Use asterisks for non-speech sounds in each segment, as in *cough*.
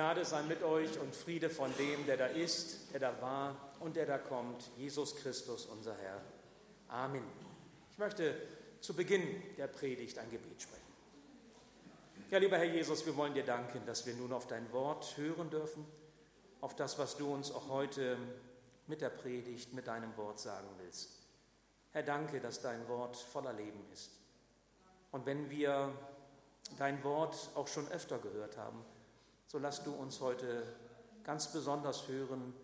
Gnade sei mit euch und Friede von dem, der da ist, der da war und der da kommt, Jesus Christus, unser Herr. Amen. Ich möchte zu Beginn der Predigt ein Gebet sprechen. Ja, lieber Herr Jesus, wir wollen dir danken, dass wir nun auf dein Wort hören dürfen, auf das, was du uns auch heute mit der Predigt, mit deinem Wort sagen willst. Herr, danke, dass dein Wort voller Leben ist. Und wenn wir dein Wort auch schon öfter gehört haben, so lass du uns heute ganz besonders hören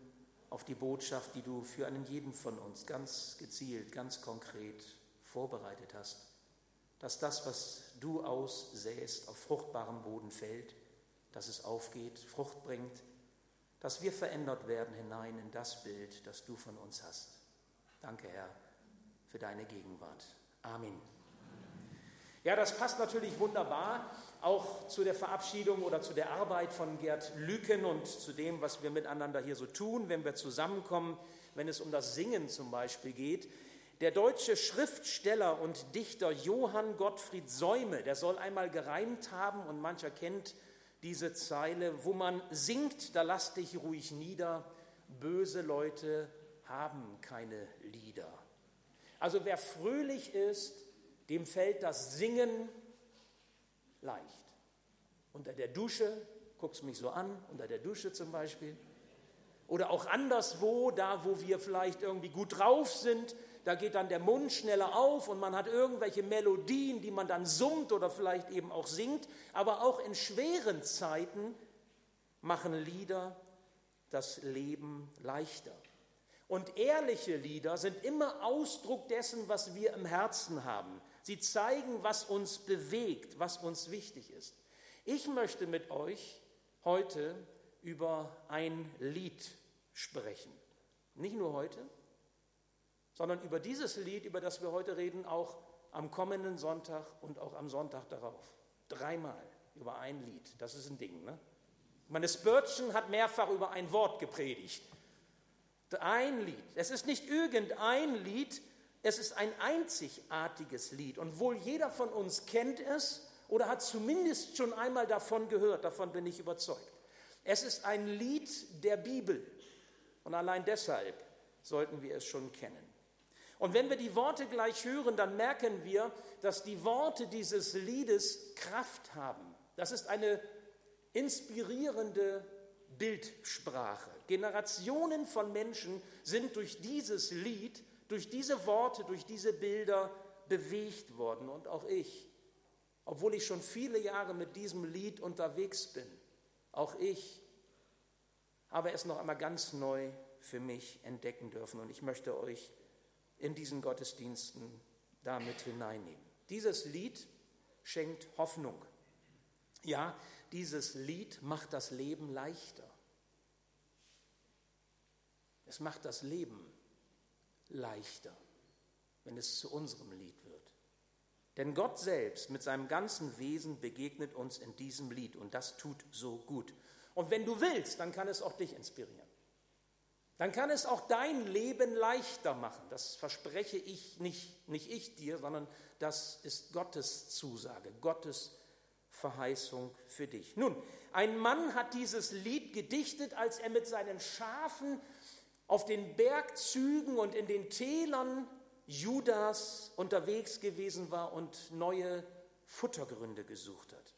auf die Botschaft, die du für einen jeden von uns ganz gezielt, ganz konkret vorbereitet hast. Dass das, was du aussäst, auf fruchtbarem Boden fällt, dass es aufgeht, Frucht bringt, dass wir verändert werden hinein in das Bild, das du von uns hast. Danke, Herr, für deine Gegenwart. Amen. Ja, das passt natürlich wunderbar auch zu der Verabschiedung oder zu der Arbeit von Gerd Lüken und zu dem, was wir miteinander hier so tun, wenn wir zusammenkommen, wenn es um das Singen zum Beispiel geht. Der deutsche Schriftsteller und Dichter Johann Gottfried Säume, der soll einmal gereimt haben und mancher kennt diese Zeile, wo man singt, da lass dich ruhig nieder, böse Leute haben keine Lieder. Also wer fröhlich ist, dem fällt das Singen leicht. Unter der Dusche, guckst mich so an, unter der Dusche zum Beispiel. Oder auch anderswo, da wo wir vielleicht irgendwie gut drauf sind, da geht dann der Mund schneller auf und man hat irgendwelche Melodien, die man dann summt oder vielleicht eben auch singt. Aber auch in schweren Zeiten machen Lieder das Leben leichter. Und ehrliche Lieder sind immer Ausdruck dessen, was wir im Herzen haben. Sie zeigen, was uns bewegt, was uns wichtig ist. Ich möchte mit euch heute über ein Lied sprechen. Nicht nur heute, sondern über dieses Lied, über das wir heute reden, auch am kommenden Sonntag und auch am Sonntag darauf. Dreimal über ein Lied. Das ist ein Ding. Ne? Meine Spurgeon hat mehrfach über ein Wort gepredigt. Ein Lied. Es ist nicht irgendein Lied, es ist ein einzigartiges Lied und wohl jeder von uns kennt es oder hat zumindest schon einmal davon gehört, davon bin ich überzeugt. Es ist ein Lied der Bibel und allein deshalb sollten wir es schon kennen. Und wenn wir die Worte gleich hören, dann merken wir, dass die Worte dieses Liedes Kraft haben. Das ist eine inspirierende Bildsprache. Generationen von Menschen sind durch dieses Lied durch diese Worte, durch diese Bilder bewegt worden. Und auch ich, obwohl ich schon viele Jahre mit diesem Lied unterwegs bin, auch ich habe es noch einmal ganz neu für mich entdecken dürfen. Und ich möchte euch in diesen Gottesdiensten damit hineinnehmen. Dieses Lied schenkt Hoffnung. Ja, dieses Lied macht das Leben leichter. Es macht das Leben leichter, wenn es zu unserem Lied wird. Denn Gott selbst mit seinem ganzen Wesen begegnet uns in diesem Lied und das tut so gut. Und wenn du willst, dann kann es auch dich inspirieren. Dann kann es auch dein Leben leichter machen. Das verspreche ich nicht, nicht ich dir, sondern das ist Gottes Zusage, Gottes Verheißung für dich. Nun, ein Mann hat dieses Lied gedichtet, als er mit seinen Schafen auf den Bergzügen und in den Tälern Judas unterwegs gewesen war und neue Futtergründe gesucht hat.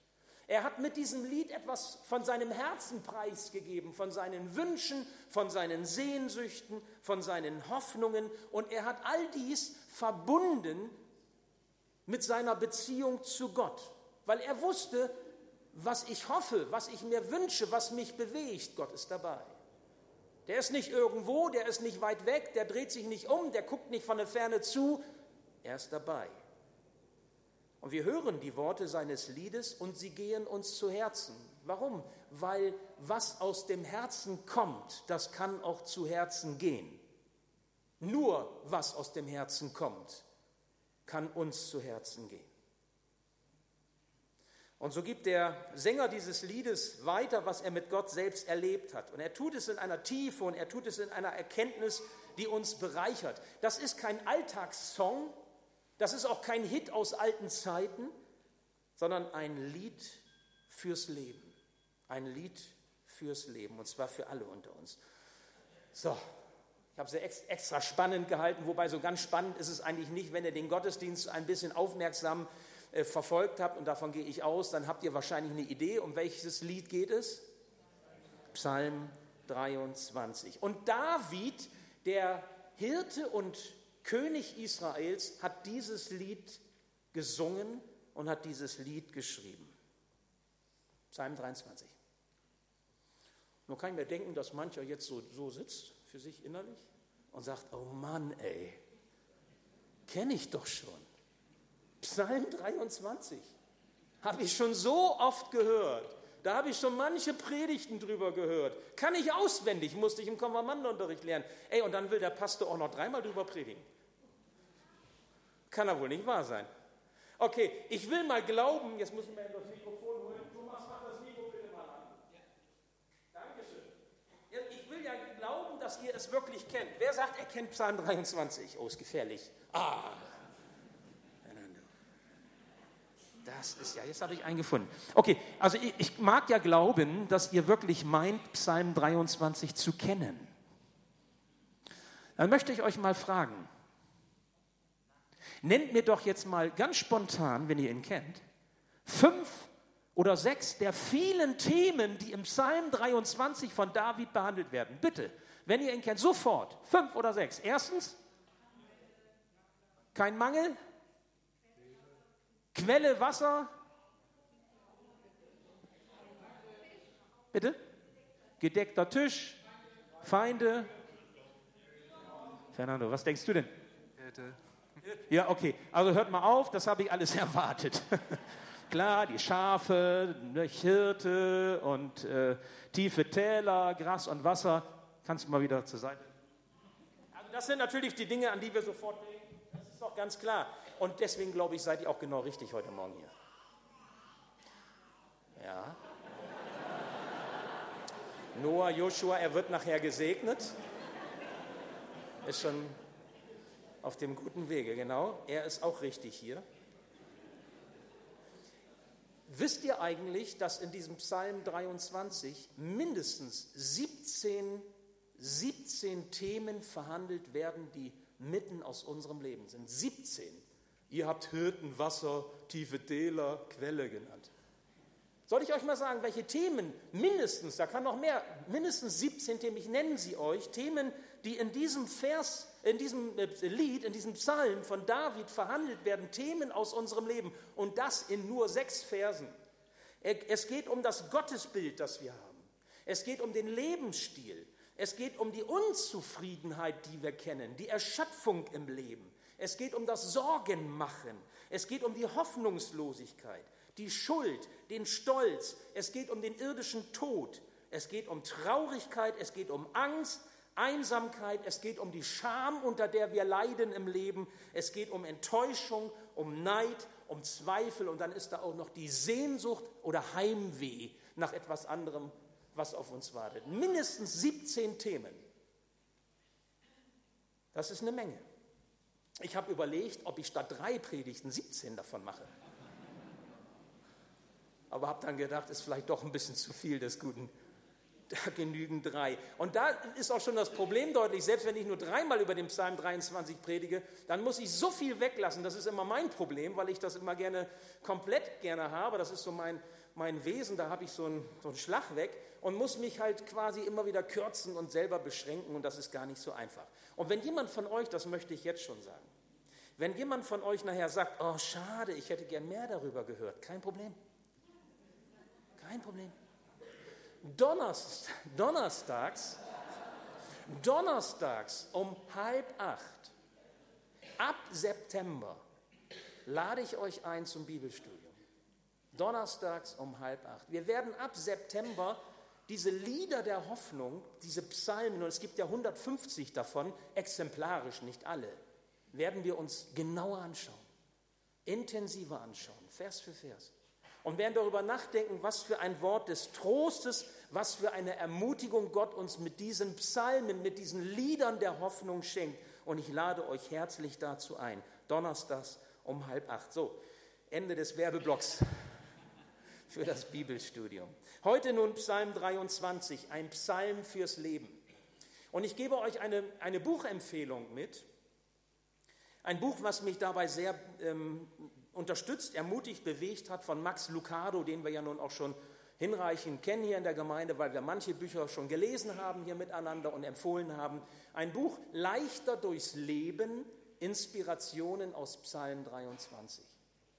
Er hat mit diesem Lied etwas von seinem Herzen preisgegeben, von seinen Wünschen, von seinen Sehnsüchten, von seinen Hoffnungen und er hat all dies verbunden mit seiner Beziehung zu Gott, weil er wusste, was ich hoffe, was ich mir wünsche, was mich bewegt, Gott ist dabei. Der ist nicht irgendwo, der ist nicht weit weg, der dreht sich nicht um, der guckt nicht von der Ferne zu, er ist dabei. Und wir hören die Worte seines Liedes und sie gehen uns zu Herzen. Warum? Weil was aus dem Herzen kommt, das kann auch zu Herzen gehen. Nur was aus dem Herzen kommt, kann uns zu Herzen gehen. Und so gibt der Sänger dieses Liedes weiter, was er mit Gott selbst erlebt hat. Und er tut es in einer Tiefe und er tut es in einer Erkenntnis, die uns bereichert. Das ist kein Alltagssong, das ist auch kein Hit aus alten Zeiten, sondern ein Lied fürs Leben, ein Lied fürs Leben, und zwar für alle unter uns. So, ich habe sie extra spannend gehalten, wobei so ganz spannend ist es eigentlich nicht, wenn ihr den Gottesdienst ein bisschen aufmerksam äh, verfolgt habt, und davon gehe ich aus, dann habt ihr wahrscheinlich eine Idee, um welches Lied geht es? Psalm 23. Und David, der Hirte und König Israels, hat dieses Lied gesungen und hat dieses Lied geschrieben. Psalm 23. Nur kann ich mir denken, dass mancher jetzt so, so sitzt für sich innerlich und sagt, oh Mann, ey, kenne ich doch schon. Psalm 23 habe ich schon so oft gehört. Da habe ich schon manche Predigten drüber gehört. Kann ich auswendig, musste ich im Konfirmandenunterricht lernen. Ey, und dann will der Pastor auch noch dreimal drüber predigen. Kann er wohl nicht wahr sein. Okay, ich will mal glauben, jetzt muss ich mir das Mikrofon holen. Thomas, mach das Mikro bitte mal an. Dankeschön. Ich will ja glauben, dass ihr es wirklich kennt. Wer sagt, er kennt Psalm 23? Oh, ist gefährlich. Ah. Das ist ja, jetzt habe ich einen gefunden. Okay, also ich, ich mag ja glauben, dass ihr wirklich meint, Psalm 23 zu kennen. Dann möchte ich euch mal fragen, Nennt mir doch jetzt mal ganz spontan, wenn ihr ihn kennt, fünf oder sechs der vielen Themen, die im Psalm 23 von David behandelt werden. Bitte, wenn ihr ihn kennt, sofort. Fünf oder sechs. Erstens, kein Mangel. Quelle Wasser. Bitte? Gedeckter Tisch. Feinde. Fernando, was denkst du denn? Hirte. Ja, okay. Also hört mal auf, das habe ich alles *laughs* erwartet. *laughs* Klar, die Schafe, ne, Hirte und äh, tiefe Täler, Gras und Wasser. Kannst du mal wieder zur Seite? Also das sind natürlich die Dinge, an die wir sofort denken. Das ist doch ganz klar. Und deswegen glaube ich, seid ihr auch genau richtig heute Morgen hier. Ja. Noah, Joshua, er wird nachher gesegnet. Ist schon auf dem guten Wege, genau. Er ist auch richtig hier. Wisst ihr eigentlich, dass in diesem Psalm 23 mindestens 17, 17 Themen verhandelt werden, die mitten aus unserem Leben sind? 17. Ihr habt Hirten, Wasser, tiefe Täler, Quelle genannt. Soll ich euch mal sagen, welche Themen mindestens, da kann noch mehr, mindestens 17 Themen, ich nenne sie euch, Themen, die in diesem Vers in diesem äh, Lied, in diesem Psalm von David verhandelt werden, Themen aus unserem Leben und das in nur sechs Versen. Es geht um das Gottesbild, das wir haben. Es geht um den Lebensstil. Es geht um die Unzufriedenheit, die wir kennen, die Erschöpfung im Leben. Es geht um das Sorgenmachen. Es geht um die Hoffnungslosigkeit, die Schuld, den Stolz. Es geht um den irdischen Tod. Es geht um Traurigkeit. Es geht um Angst. Einsamkeit, es geht um die Scham, unter der wir leiden im Leben, es geht um Enttäuschung, um Neid, um Zweifel und dann ist da auch noch die Sehnsucht oder Heimweh nach etwas anderem, was auf uns wartet. Mindestens 17 Themen. Das ist eine Menge. Ich habe überlegt, ob ich statt drei Predigten 17 davon mache. Aber habe dann gedacht, ist vielleicht doch ein bisschen zu viel des Guten *laughs* da genügen drei. Und da ist auch schon das Problem deutlich, selbst wenn ich nur dreimal über den Psalm 23 predige, dann muss ich so viel weglassen. Das ist immer mein Problem, weil ich das immer gerne komplett gerne habe. Das ist so mein, mein Wesen, da habe ich so einen, so einen Schlag weg und muss mich halt quasi immer wieder kürzen und selber beschränken und das ist gar nicht so einfach. Und wenn jemand von euch, das möchte ich jetzt schon sagen, wenn jemand von euch nachher sagt, oh schade, ich hätte gern mehr darüber gehört, kein Problem. Kein Problem. Donnerst, donnerstags, donnerstags um halb acht, ab September, lade ich euch ein zum Bibelstudium. Donnerstags um halb acht. Wir werden ab September diese Lieder der Hoffnung, diese Psalmen, und es gibt ja 150 davon, exemplarisch, nicht alle, werden wir uns genauer anschauen, intensiver anschauen, Vers für Vers und werden darüber nachdenken, was für ein Wort des Trostes, was für eine Ermutigung Gott uns mit diesen Psalmen, mit diesen Liedern der Hoffnung schenkt. Und ich lade euch herzlich dazu ein. Donnerstags um halb acht. So, Ende des Werbeblocks. Für das Bibelstudium. Heute nun Psalm 23, ein Psalm fürs Leben. Und ich gebe euch eine, eine Buchempfehlung mit. Ein Buch, was mich dabei sehr ähm, unterstützt, ermutigt, bewegt hat, von Max Lucado, den wir ja nun auch schon hinreichend kennen hier in der Gemeinde, weil wir manche Bücher schon gelesen haben hier miteinander und empfohlen haben. Ein Buch Leichter durchs Leben, Inspirationen aus Psalm 23.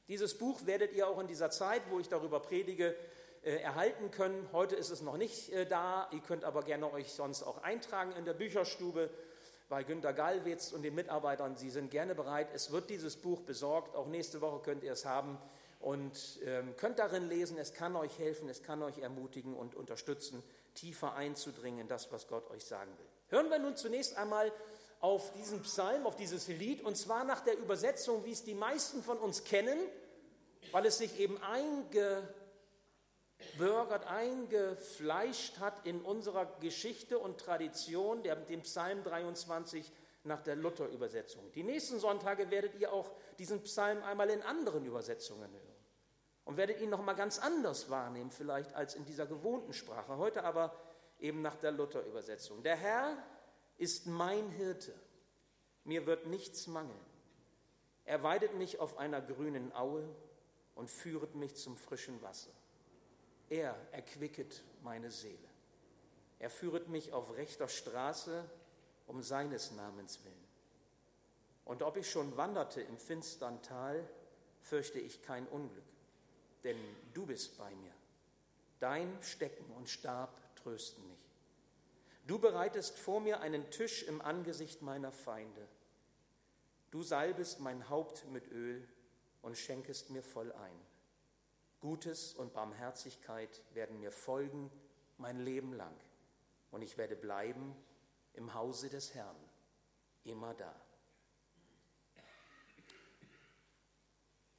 Dieses Buch werdet ihr auch in dieser Zeit, wo ich darüber predige, äh, erhalten können. Heute ist es noch nicht äh, da. Ihr könnt aber gerne euch sonst auch eintragen in der Bücherstube bei Günter Gallwitz und den Mitarbeitern. Sie sind gerne bereit. Es wird dieses Buch besorgt. Auch nächste Woche könnt ihr es haben und ähm, könnt darin lesen. Es kann euch helfen, es kann euch ermutigen und unterstützen, tiefer einzudringen in das, was Gott euch sagen will. Hören wir nun zunächst einmal auf diesen Psalm, auf dieses Lied, und zwar nach der Übersetzung, wie es die meisten von uns kennen, weil es sich eben eingebürgert, eingefleischt hat in unserer Geschichte und Tradition, der, dem Psalm 23 nach der Luther-Übersetzung. Die nächsten Sonntage werdet ihr auch diesen Psalm einmal in anderen Übersetzungen hören und werdet ihn noch mal ganz anders wahrnehmen, vielleicht als in dieser gewohnten Sprache. Heute aber eben nach der Luther-Übersetzung. Der Herr ist mein Hirte, mir wird nichts mangeln. Er weidet mich auf einer grünen Aue und führet mich zum frischen Wasser. Er erquicket meine Seele. Er führet mich auf rechter Straße um seines Namens willen. Und ob ich schon wanderte im finstern Tal, fürchte ich kein Unglück, denn du bist bei mir. Dein Stecken und Stab trösten mich. Du bereitest vor mir einen Tisch im Angesicht meiner Feinde. Du salbest mein Haupt mit Öl und schenkest mir voll ein. Gutes und Barmherzigkeit werden mir folgen mein Leben lang, und ich werde bleiben im Hause des Herrn, immer da.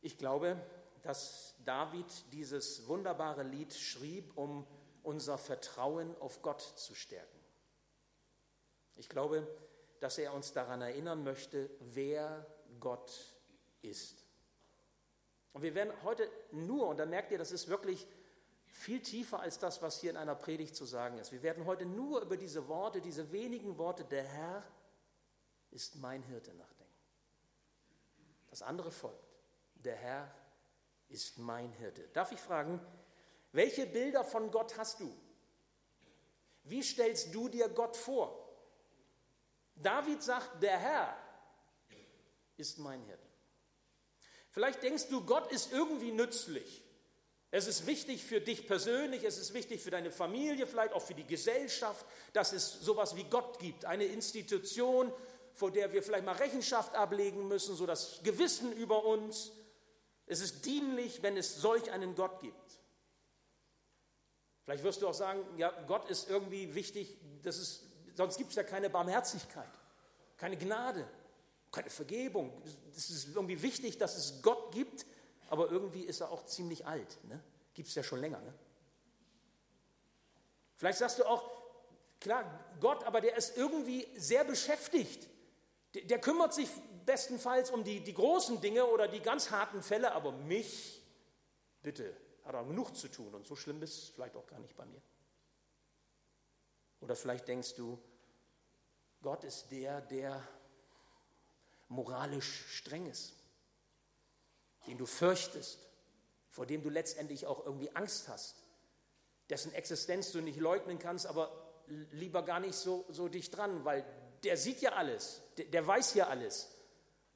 Ich glaube, dass David dieses wunderbare Lied schrieb, um unser Vertrauen auf Gott zu stärken. Ich glaube, dass er uns daran erinnern möchte, wer Gott ist. Und wir werden heute nur, und da merkt ihr, das ist wirklich viel tiefer als das, was hier in einer Predigt zu sagen ist. Wir werden heute nur über diese Worte, diese wenigen Worte, der Herr ist mein Hirte nachdenken. Das andere folgt. Der Herr ist mein Hirte. Darf ich fragen, welche Bilder von Gott hast du? Wie stellst du dir Gott vor? David sagt, der Herr ist mein Hirte. Vielleicht denkst du, Gott ist irgendwie nützlich. Es ist wichtig für dich persönlich, es ist wichtig für deine Familie, vielleicht auch für die Gesellschaft, dass es sowas wie Gott gibt, eine Institution, vor der wir vielleicht mal Rechenschaft ablegen müssen, so das Gewissen über uns. Es ist dienlich, wenn es solch einen Gott gibt. Vielleicht wirst du auch sagen, ja, Gott ist irgendwie wichtig, das ist, sonst gibt es ja keine Barmherzigkeit, keine Gnade, keine Vergebung. Es ist irgendwie wichtig, dass es Gott gibt, aber irgendwie ist er auch ziemlich alt. Ne? Gibt es ja schon länger. Ne? Vielleicht sagst du auch, klar, Gott, aber der ist irgendwie sehr beschäftigt. Der, der kümmert sich bestenfalls um die, die großen Dinge oder die ganz harten Fälle, aber mich, bitte, hat er genug zu tun und so schlimm ist es vielleicht auch gar nicht bei mir. Oder vielleicht denkst du, Gott ist der, der moralisch streng ist den du fürchtest, vor dem du letztendlich auch irgendwie Angst hast, dessen Existenz du nicht leugnen kannst, aber lieber gar nicht so, so dicht dran, weil der sieht ja alles, der, der weiß ja alles.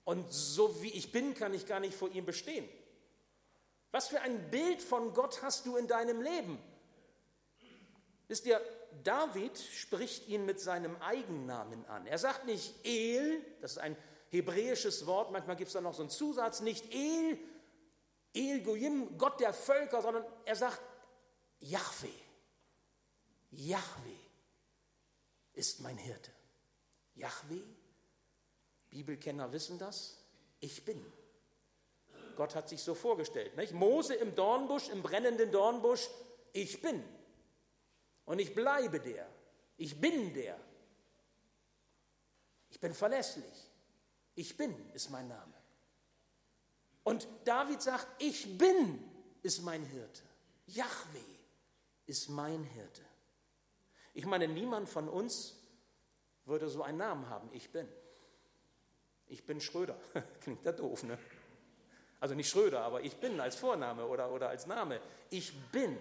Und so wie ich bin, kann ich gar nicht vor ihm bestehen. Was für ein Bild von Gott hast du in deinem Leben? Wisst ihr, David spricht ihn mit seinem Eigennamen an. Er sagt nicht El, das ist ein hebräisches Wort, manchmal gibt es da noch so einen Zusatz, nicht El, El Goyim, Gott der Völker, sondern er sagt Yahweh. Yahweh ist mein Hirte. Yahweh, Bibelkenner wissen das, ich bin. Gott hat sich so vorgestellt. Nicht? Mose im Dornbusch, im brennenden Dornbusch, ich bin. Und ich bleibe der. Ich bin der. Ich bin verlässlich. Ich bin ist mein Name. Und David sagt, ich bin ist mein Hirte. Yahweh ist mein Hirte. Ich meine, niemand von uns würde so einen Namen haben. Ich bin. Ich bin Schröder. *laughs* Klingt ja doof, ne? Also nicht Schröder, aber ich bin als Vorname oder, oder als Name. Ich bin.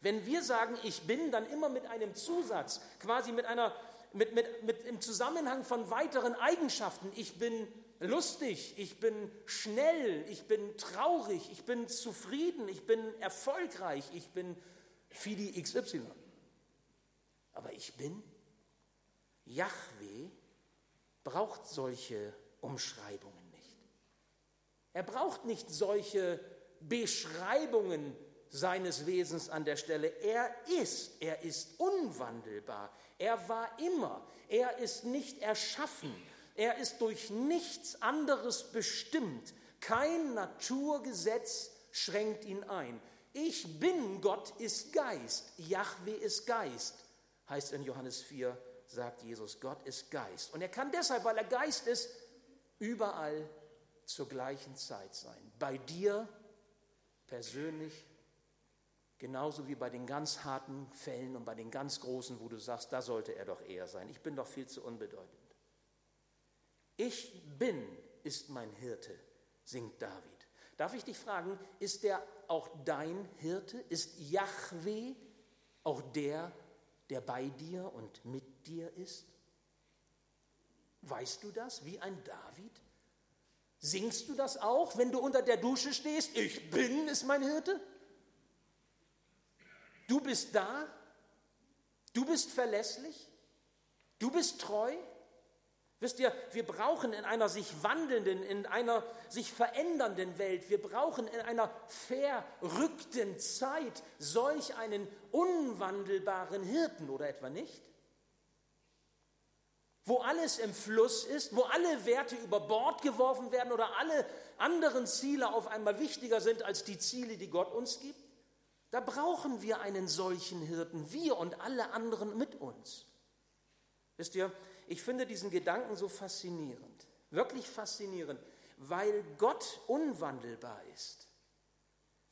Wenn wir sagen, ich bin, dann immer mit einem Zusatz, quasi mit einer, mit, mit, mit im Zusammenhang von weiteren Eigenschaften. Ich bin lustig, ich bin schnell, ich bin traurig, ich bin zufrieden, ich bin erfolgreich, ich bin Fidi XY. Aber ich bin, Yahweh braucht solche Umschreibungen nicht. Er braucht nicht solche Beschreibungen seines Wesens an der Stelle. Er ist, er ist unwandelbar. Er war immer. Er ist nicht erschaffen. Er ist durch nichts anderes bestimmt. Kein Naturgesetz schränkt ihn ein. Ich bin, Gott ist Geist. Yahweh ist Geist, heißt in Johannes 4, sagt Jesus, Gott ist Geist. Und er kann deshalb, weil er Geist ist, überall zur gleichen Zeit sein. Bei dir persönlich, genauso wie bei den ganz harten Fällen und bei den ganz großen, wo du sagst, da sollte er doch eher sein. Ich bin doch viel zu unbedeutend. Ich bin ist mein Hirte, singt David. Darf ich dich fragen, ist der auch dein Hirte? Ist Yahweh auch der, der bei dir und mit dir ist? Weißt du das, wie ein David? Singst du das auch, wenn du unter der Dusche stehst? Ich bin ist mein Hirte? Du bist da? Du bist verlässlich? Du bist treu? Wisst ihr, wir brauchen in einer sich wandelnden, in einer sich verändernden Welt, wir brauchen in einer verrückten Zeit solch einen unwandelbaren Hirten oder etwa nicht? Wo alles im Fluss ist, wo alle Werte über Bord geworfen werden oder alle anderen Ziele auf einmal wichtiger sind als die Ziele, die Gott uns gibt? Da brauchen wir einen solchen Hirten, wir und alle anderen mit uns. Wisst ihr, ich finde diesen Gedanken so faszinierend, wirklich faszinierend, weil Gott unwandelbar ist,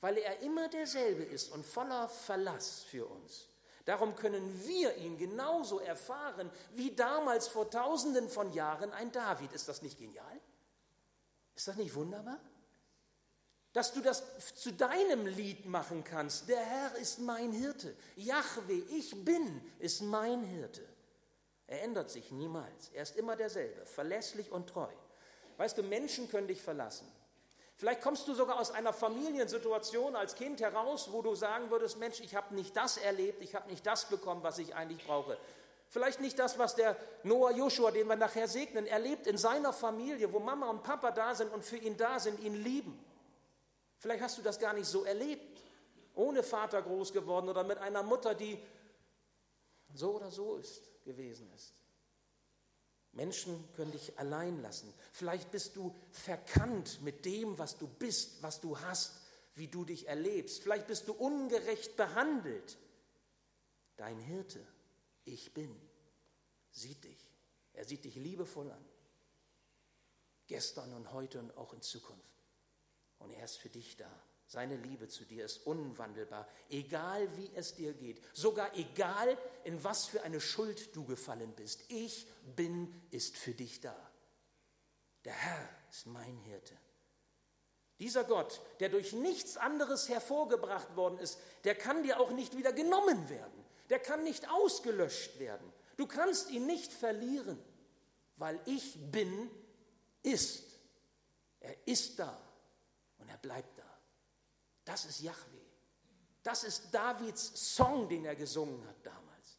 weil er immer derselbe ist und voller Verlass für uns. Darum können wir ihn genauso erfahren wie damals vor tausenden von Jahren ein David. Ist das nicht genial? Ist das nicht wunderbar? Dass du das zu deinem Lied machen kannst. Der Herr ist mein Hirte. Yahweh, ich bin, ist mein Hirte. Er ändert sich niemals. Er ist immer derselbe, verlässlich und treu. Weißt du, Menschen können dich verlassen. Vielleicht kommst du sogar aus einer Familiensituation als Kind heraus, wo du sagen würdest, Mensch, ich habe nicht das erlebt, ich habe nicht das bekommen, was ich eigentlich brauche. Vielleicht nicht das, was der Noah Joshua, den wir nachher segnen, erlebt in seiner Familie, wo Mama und Papa da sind und für ihn da sind, ihn lieben. Vielleicht hast du das gar nicht so erlebt, ohne Vater groß geworden oder mit einer Mutter, die so oder so ist gewesen ist. Menschen können dich allein lassen. Vielleicht bist du verkannt mit dem, was du bist, was du hast, wie du dich erlebst. Vielleicht bist du ungerecht behandelt. Dein Hirte, ich bin, sieht dich. Er sieht dich liebevoll an. Gestern und heute und auch in Zukunft. Und er ist für dich da. Seine Liebe zu dir ist unwandelbar, egal wie es dir geht, sogar egal in was für eine Schuld du gefallen bist. Ich bin ist für dich da. Der Herr ist mein Hirte. Dieser Gott, der durch nichts anderes hervorgebracht worden ist, der kann dir auch nicht wieder genommen werden. Der kann nicht ausgelöscht werden. Du kannst ihn nicht verlieren, weil ich bin ist. Er ist da und er bleibt da. Das ist Yahweh. Das ist Davids Song, den er gesungen hat damals.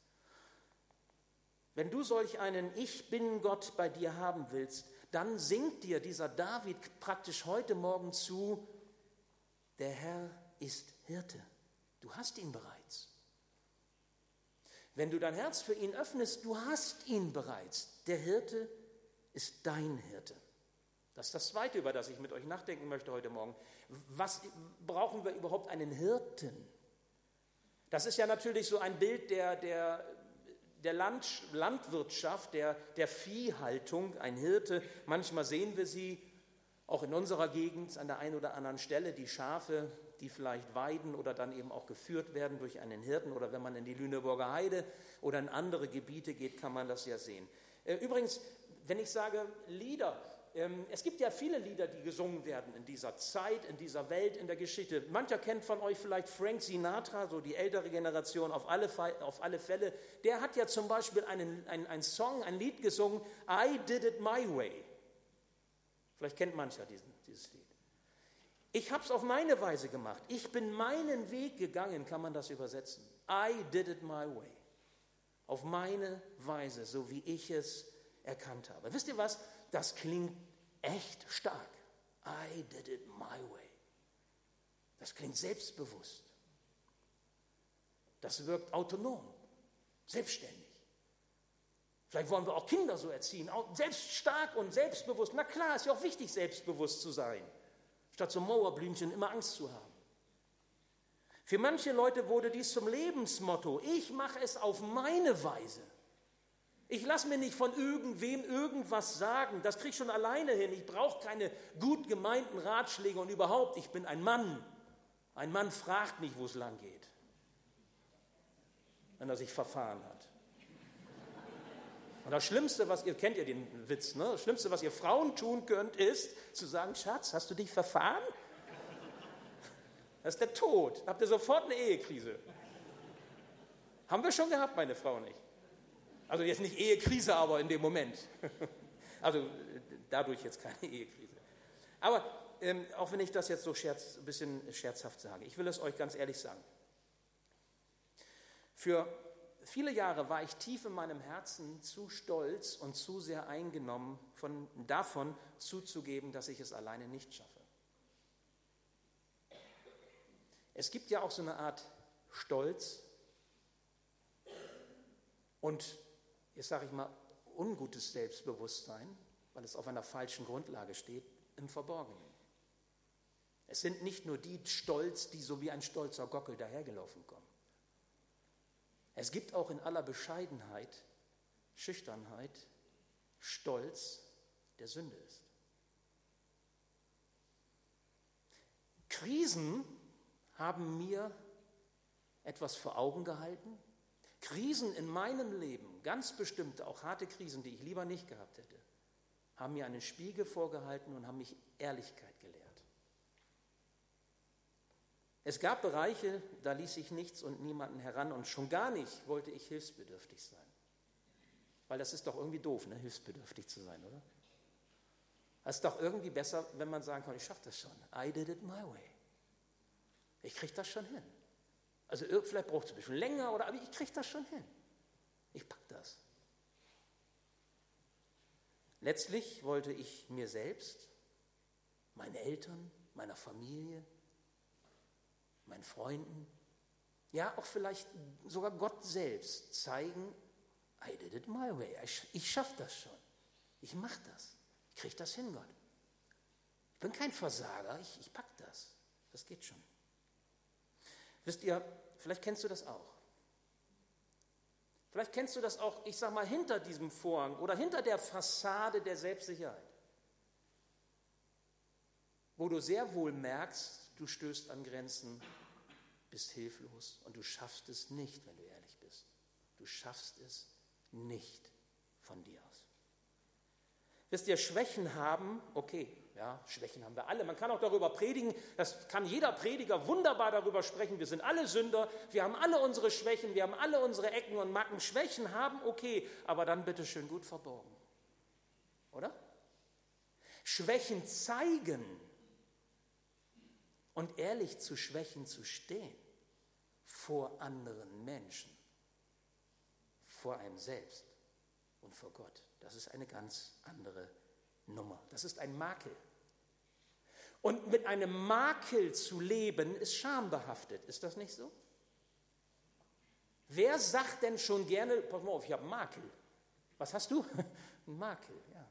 Wenn du solch einen Ich bin Gott bei dir haben willst, dann singt dir dieser David praktisch heute Morgen zu, der Herr ist Hirte. Du hast ihn bereits. Wenn du dein Herz für ihn öffnest, du hast ihn bereits. Der Hirte ist dein Hirte. Das ist das Zweite, über das ich mit euch nachdenken möchte heute Morgen. Was brauchen wir überhaupt einen Hirten? Das ist ja natürlich so ein Bild der, der, der Land, Landwirtschaft, der, der Viehhaltung, ein Hirte. Manchmal sehen wir sie auch in unserer Gegend an der einen oder anderen Stelle, die Schafe, die vielleicht weiden oder dann eben auch geführt werden durch einen Hirten oder wenn man in die Lüneburger Heide oder in andere Gebiete geht, kann man das ja sehen. Äh, übrigens, wenn ich sage Lieder, es gibt ja viele Lieder, die gesungen werden in dieser Zeit, in dieser Welt, in der Geschichte. Mancher kennt von euch vielleicht Frank Sinatra, so die ältere Generation auf alle, auf alle Fälle. Der hat ja zum Beispiel einen, einen, einen Song, ein Lied gesungen, I Did It My Way. Vielleicht kennt mancher diesen, dieses Lied. Ich habe es auf meine Weise gemacht. Ich bin meinen Weg gegangen, kann man das übersetzen. I did it my way. Auf meine Weise, so wie ich es erkannt habe. Wisst ihr was? Das klingt echt stark. I did it my way. Das klingt selbstbewusst. Das wirkt autonom, selbstständig. Vielleicht wollen wir auch Kinder so erziehen, selbst stark und selbstbewusst. Na klar, ist ja auch wichtig, selbstbewusst zu sein, statt so Mauerblümchen immer Angst zu haben. Für manche Leute wurde dies zum Lebensmotto. Ich mache es auf meine Weise. Ich lasse mir nicht von irgendwem irgendwas sagen. Das kriege ich schon alleine hin. Ich brauche keine gut gemeinten Ratschläge und überhaupt, ich bin ein Mann. Ein Mann fragt nicht, wo es lang geht, wenn er sich verfahren hat. Und das Schlimmste, was ihr kennt ihr den Witz, ne? Das Schlimmste, was ihr Frauen tun könnt, ist zu sagen: Schatz, hast du dich verfahren? Das ist der Tod. Habt ihr sofort eine Ehekrise? Haben wir schon gehabt, meine Frau nicht. Also jetzt nicht Ehekrise, aber in dem Moment. *laughs* Also dadurch jetzt keine Ehekrise. Aber ähm, auch wenn ich das jetzt so scherz, ein bisschen scherzhaft sage, ich will es euch ganz ehrlich sagen. Für viele Jahre war ich tief in meinem Herzen zu stolz und zu sehr eingenommen von, davon zuzugeben, dass ich es alleine nicht schaffe. Es gibt ja auch so eine Art Stolz und jetzt sage ich mal, ungutes Selbstbewusstsein, weil es auf einer falschen Grundlage steht, im Verborgenen. Es sind nicht nur die Stolz, die so wie ein stolzer Gockel dahergelaufen kommen. Es gibt auch in aller Bescheidenheit, Schüchternheit, Stolz, der Sünde ist. Krisen haben mir etwas vor Augen gehalten, Krisen in meinem Leben, ganz bestimmt auch harte Krisen, die ich lieber nicht gehabt hätte, haben mir einen Spiegel vorgehalten und haben mich Ehrlichkeit gelehrt. Es gab Bereiche, da ließ ich nichts und niemanden heran und schon gar nicht wollte ich hilfsbedürftig sein. Weil das ist doch irgendwie doof, ne, hilfsbedürftig zu sein, oder? Es ist doch irgendwie besser, wenn man sagen kann, ich schaffe das schon. I did it my way. Ich kriege das schon hin. Also vielleicht braucht es ein bisschen länger, oder, aber ich kriege das schon hin. Ich packe das. Letztlich wollte ich mir selbst, meinen Eltern, meiner Familie, meinen Freunden, ja auch vielleicht sogar Gott selbst zeigen, I did it my way. Ich, schaffe das schon. Ich mache das. Ich kriege das hin, Gott. Ich bin kein Versager, ich, ich packe das. Das geht schon. Wisst ihr, vielleicht kennst du das auch. Vielleicht kennst du das auch, ich sag mal, hinter diesem Vorhang oder hinter der Fassade der Selbstsicherheit, wo du sehr wohl merkst, du stößt an Grenzen, bist hilflos und du schaffst es nicht, wenn du ehrlich bist. Du schaffst es nicht von dir aus. Wisst ihr, Schwächen haben, okay, ja, Schwächen haben wir alle. Man kann auch darüber predigen, das kann jeder Prediger wunderbar darüber sprechen. Wir sind alle Sünder, wir haben alle unsere Schwächen, wir haben alle unsere Ecken und Macken. Schwächen haben, okay, aber dann bitte schön gut verborgen. Oder? Schwächen zeigen und ehrlich zu Schwächen zu stehen vor anderen Menschen, vor einem selbst und vor Gott. Das ist eine ganz andere Nummer. Das ist ein Makel. Und mit einem Makel zu leben, ist schambehaftet. Ist das nicht so? Wer sagt denn schon gerne, pass mal auf, ich habe Makel. Was hast du? *laughs* Ein Makel, ja.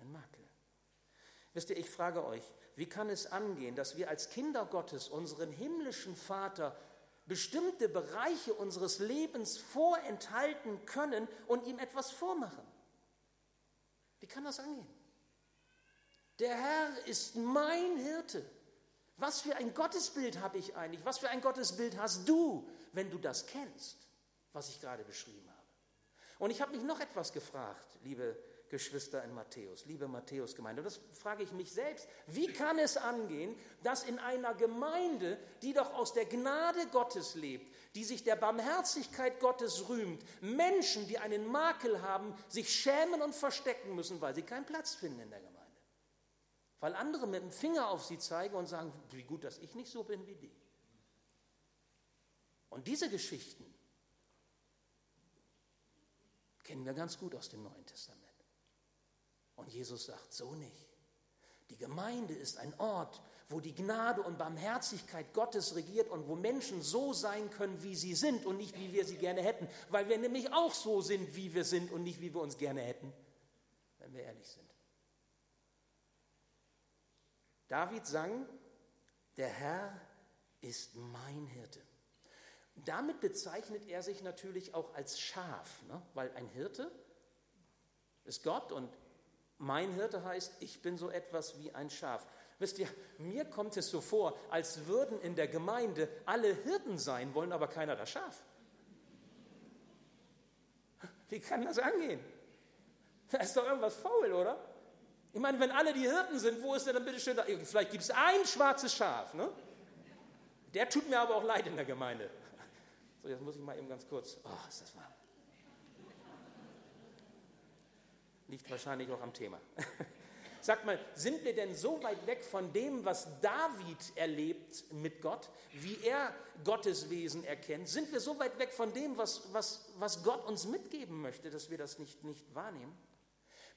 Ein Makel. Wisst ihr, ich frage euch, wie kann es angehen, dass wir als Kinder Gottes unseren himmlischen Vater bestimmte Bereiche unseres Lebens vorenthalten können und ihm etwas vormachen? Wie kann das angehen? Der Herr ist mein Hirte. Was für ein Gottesbild habe ich eigentlich? Was für ein Gottesbild hast du, wenn du das kennst, was ich gerade beschrieben habe? Und ich habe mich noch etwas gefragt, liebe Geschwister in Matthäus, liebe Matthäus-Gemeinde. Das frage ich mich selbst. Wie kann es angehen, dass in einer Gemeinde, die doch aus der Gnade Gottes lebt, die sich der Barmherzigkeit Gottes rühmt, Menschen, die einen Makel haben, sich schämen und verstecken müssen, weil sie keinen Platz finden in der Gemeinde? Weil andere mit dem Finger auf sie zeigen und sagen, wie gut, dass ich nicht so bin wie die. Und diese Geschichten kennen wir ganz gut aus dem Neuen Testament. Und Jesus sagt, so nicht. Die Gemeinde ist ein Ort, wo die Gnade und Barmherzigkeit Gottes regiert und wo Menschen so sein können, wie sie sind und nicht, wie wir sie gerne hätten, weil wir nämlich auch so sind, wie wir sind und nicht, wie wir uns gerne hätten, wenn wir ehrlich sind. David sang, der Herr ist mein Hirte. Damit bezeichnet er sich natürlich auch als Schaf, ne? weil ein Hirte ist Gott und mein Hirte heißt, ich bin so etwas wie ein Schaf. Wisst ihr, mir kommt es so vor, als würden in der Gemeinde alle Hirten sein wollen, aber keiner das Schaf. Wie kann das angehen? Da ist doch irgendwas faul, oder? Ich meine, wenn alle die Hirten sind, wo ist der dann bitte schön da? Vielleicht gibt es ein schwarzes Schaf, ne? Der tut mir aber auch leid in der Gemeinde. So, jetzt muss ich mal eben ganz kurz. Oh, ist das warm. Liegt wahrscheinlich auch am Thema. *laughs* Sagt mal, sind wir denn so weit weg von dem, was David erlebt mit Gott, wie er Gottes Wesen erkennt? Sind wir so weit weg von dem, was, was, was Gott uns mitgeben möchte, dass wir das nicht, nicht wahrnehmen?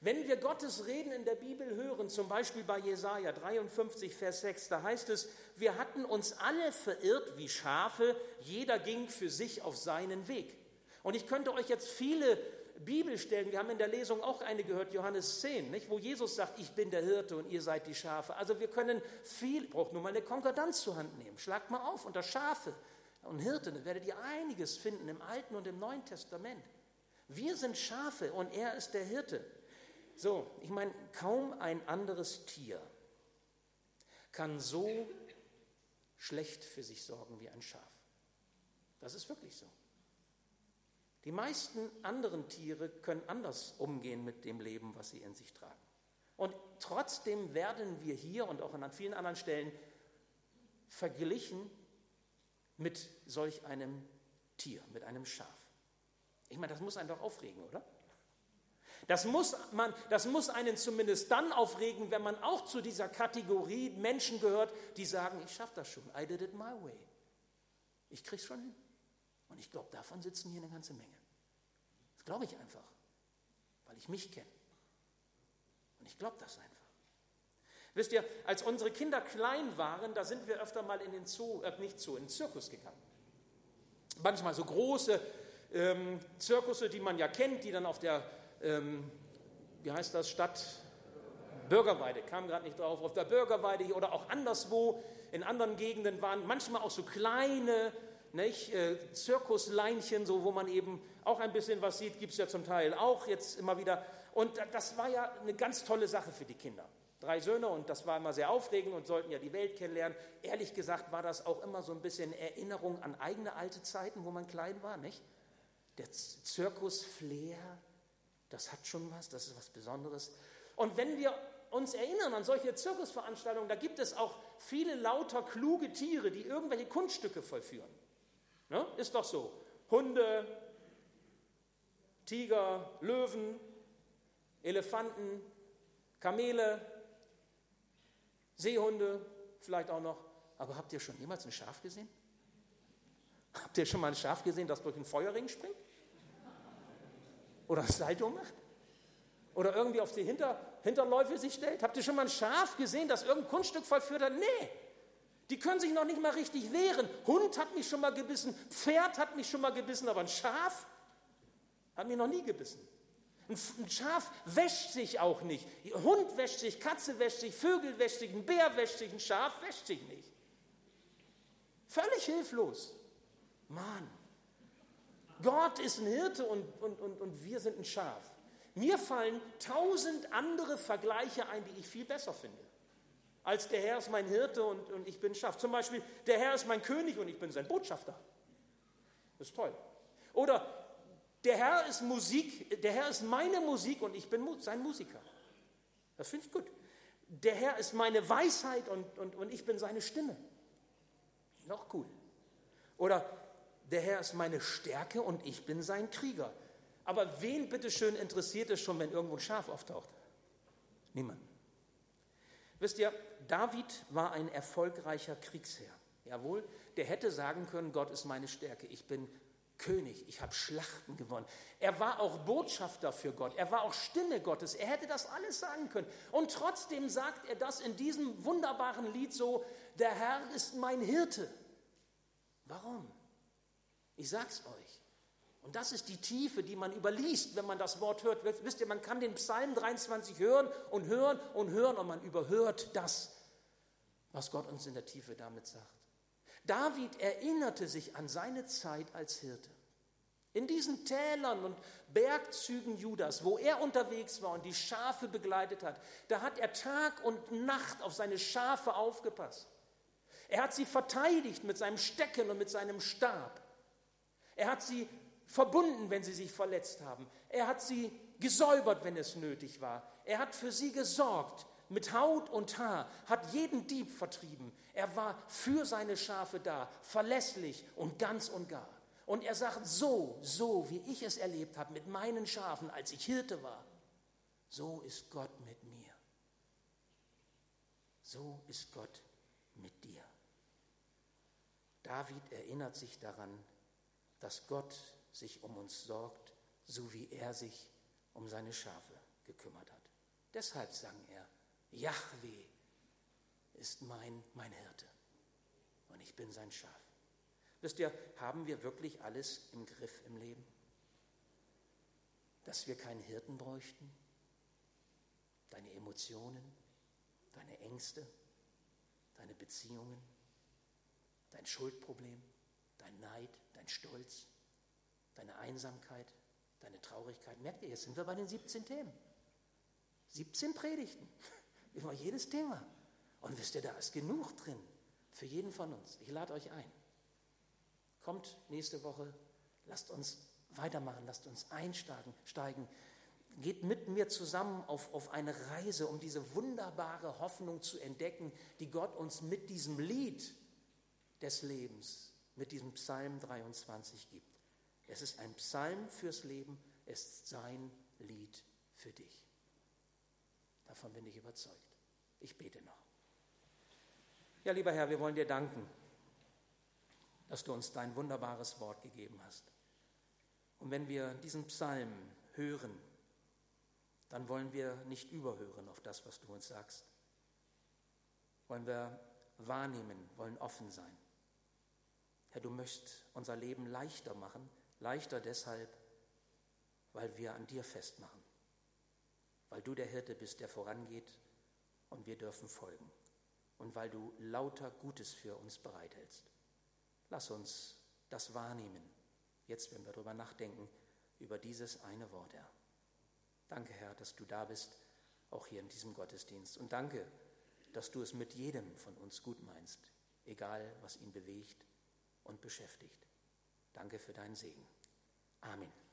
Wenn wir Gottes Reden in der Bibel hören, zum Beispiel bei Jesaja 53, Vers 6, da heißt es: Wir hatten uns alle verirrt wie Schafe, jeder ging für sich auf seinen Weg. Und ich könnte euch jetzt viele Bibelstellen, wir haben in der Lesung auch eine gehört, Johannes 10, nicht, wo Jesus sagt, ich bin der Hirte und ihr seid die Schafe. Also wir können viel, braucht nur mal eine Konkordanz zur Hand nehmen. Schlagt mal auf unter Schafe und Hirte, dann werdet ihr einiges finden im Alten und im Neuen Testament. Wir sind Schafe und er ist der Hirte. So, ich meine, kaum ein anderes Tier kann so schlecht für sich sorgen wie ein Schaf. Das ist wirklich so. Die meisten anderen Tiere können anders umgehen mit dem Leben, was sie in sich tragen. Und trotzdem werden wir hier und auch an vielen anderen Stellen verglichen mit solch einem Tier, mit einem Schaf. Ich meine, das muss einen doch aufregen, oder? Das muss, man, das muss einen zumindest dann aufregen, wenn man auch zu dieser Kategorie Menschen gehört, die sagen, ich schaffe das schon, I did it my way. Ich krieg's schon hin. Und ich glaube, davon sitzen hier eine ganze Menge. Das glaube ich einfach, weil ich mich kenne. Und ich glaube das einfach. Wisst ihr, als unsere Kinder klein waren, da sind wir öfter mal in den Zoo, äh, nicht Zoo, in den Zirkus gegangen. Manchmal so große ähm, Zirkusse, die man ja kennt, die dann auf der, ähm, wie heißt das, Stadt Bürgerweide, kam gerade nicht drauf, auf der Bürgerweide oder auch anderswo in anderen Gegenden waren manchmal auch so kleine nicht, äh, Zirkusleinchen, so wo man eben auch ein bisschen was sieht, gibt es ja zum Teil auch jetzt immer wieder. Und das war ja eine ganz tolle Sache für die Kinder. Drei Söhne und das war immer sehr aufregend und sollten ja die Welt kennenlernen. Ehrlich gesagt war das auch immer so ein bisschen Erinnerung an eigene alte Zeiten, wo man klein war, nicht? Der Zirkus-Flair, das hat schon was, das ist was Besonderes. Und wenn wir uns erinnern an solche Zirkusveranstaltungen, da gibt es auch viele lauter kluge Tiere, die irgendwelche Kunststücke vollführen. Ne? Ist doch so. Hunde, Tiger, Löwen, Elefanten, Kamele, Seehunde, vielleicht auch noch. Aber habt ihr schon jemals ein Schaf gesehen? Habt ihr schon mal ein Schaf gesehen, das durch einen Feuerring springt? Oder ein Salto macht? Oder irgendwie auf die Hinter Hinterläufe sich stellt? Habt ihr schon mal ein Schaf gesehen, das irgendein Kunststück vollführt hat? Nee. Die können sich noch nicht mal richtig wehren. Hund hat mich schon mal gebissen, Pferd hat mich schon mal gebissen, aber ein Schaf hat mich noch nie gebissen. Ein Schaf wäscht sich auch nicht. Hund wäscht sich, Katze wäscht sich, Vögel wäscht sich, ein Bär wäscht sich, ein Schaf wäscht sich nicht. Völlig hilflos. Mann, Gott ist ein Hirte und, und, und, und wir sind ein Schaf. Mir fallen tausend andere Vergleiche ein, die ich viel besser finde. Als der Herr ist mein Hirte und, und ich bin Schaff. Zum Beispiel, der Herr ist mein König und ich bin sein Botschafter. Das ist toll. Oder der Herr ist Musik, der Herr ist meine Musik und ich bin sein Musiker. Das finde ich gut. Der Herr ist meine Weisheit und, und, und ich bin seine Stimme. Noch cool. Oder der Herr ist meine Stärke und ich bin sein Krieger. Aber wen bitteschön interessiert es schon, wenn irgendwo ein Schaf auftaucht? Niemand. Wisst ihr, David war ein erfolgreicher Kriegsherr. Jawohl, der hätte sagen können, Gott ist meine Stärke, ich bin König, ich habe Schlachten gewonnen. Er war auch Botschafter für Gott, er war auch Stimme Gottes, er hätte das alles sagen können. Und trotzdem sagt er das in diesem wunderbaren Lied so, der Herr ist mein Hirte. Warum? Ich sag's euch. Und das ist die Tiefe, die man überliest, wenn man das Wort hört. Wisst ihr, man kann den Psalm 23 hören und hören und hören und man überhört das, was Gott uns in der Tiefe damit sagt. David erinnerte sich an seine Zeit als Hirte. In diesen Tälern und Bergzügen Judas, wo er unterwegs war und die Schafe begleitet hat, da hat er Tag und Nacht auf seine Schafe aufgepasst. Er hat sie verteidigt mit seinem Stecken und mit seinem Stab. Er hat sie verbunden, wenn sie sich verletzt haben. Er hat sie gesäubert, wenn es nötig war. Er hat für sie gesorgt, mit Haut und Haar, hat jeden Dieb vertrieben. Er war für seine Schafe da, verlässlich und ganz und gar. Und er sagt, so, so wie ich es erlebt habe mit meinen Schafen, als ich Hirte war, so ist Gott mit mir. So ist Gott mit dir. David erinnert sich daran, dass Gott sich um uns sorgt, so wie er sich um seine Schafe gekümmert hat. Deshalb sang er, Yahweh ist mein, mein Hirte und ich bin sein Schaf. Wisst ihr, haben wir wirklich alles im Griff im Leben? Dass wir keinen Hirten bräuchten? Deine Emotionen, deine Ängste, deine Beziehungen, dein Schuldproblem, dein Neid, dein Stolz, deine Einsamkeit, deine Traurigkeit. Merkt ihr, jetzt sind wir bei den 17 Themen. 17 Predigten *laughs* über jedes Thema. Und wisst ihr, da ist genug drin für jeden von uns. Ich lade euch ein. Kommt nächste Woche, lasst uns weitermachen, lasst uns einsteigen. Steigen. Geht mit mir zusammen auf, auf eine Reise, um diese wunderbare Hoffnung zu entdecken, die Gott uns mit diesem Lied des Lebens, mit diesem Psalm 23 gibt. Es ist ein Psalm fürs Leben, es ist sein Lied für dich. Davon bin ich überzeugt. Ich bete noch. Ja, lieber Herr, wir wollen dir danken, dass du uns dein wunderbares Wort gegeben hast. Und wenn wir diesen Psalm hören, dann wollen wir nicht überhören auf das, was du uns sagst. Wollen wir wahrnehmen, wollen offen sein. Herr, du möchtest unser Leben leichter machen, leichter deshalb, weil wir an dir festmachen, weil du der Hirte bist, der vorangeht und wir dürfen folgen und weil du lauter Gutes für uns bereithältst. Lass uns das wahrnehmen, jetzt wenn wir darüber nachdenken, über dieses eine Wort, Herr. Danke, Herr, dass du da bist, auch hier in diesem Gottesdienst. Und danke, dass du es mit jedem von uns gut meinst, egal was ihn bewegt und beschäftigt. Danke für deinen Segen. Amen.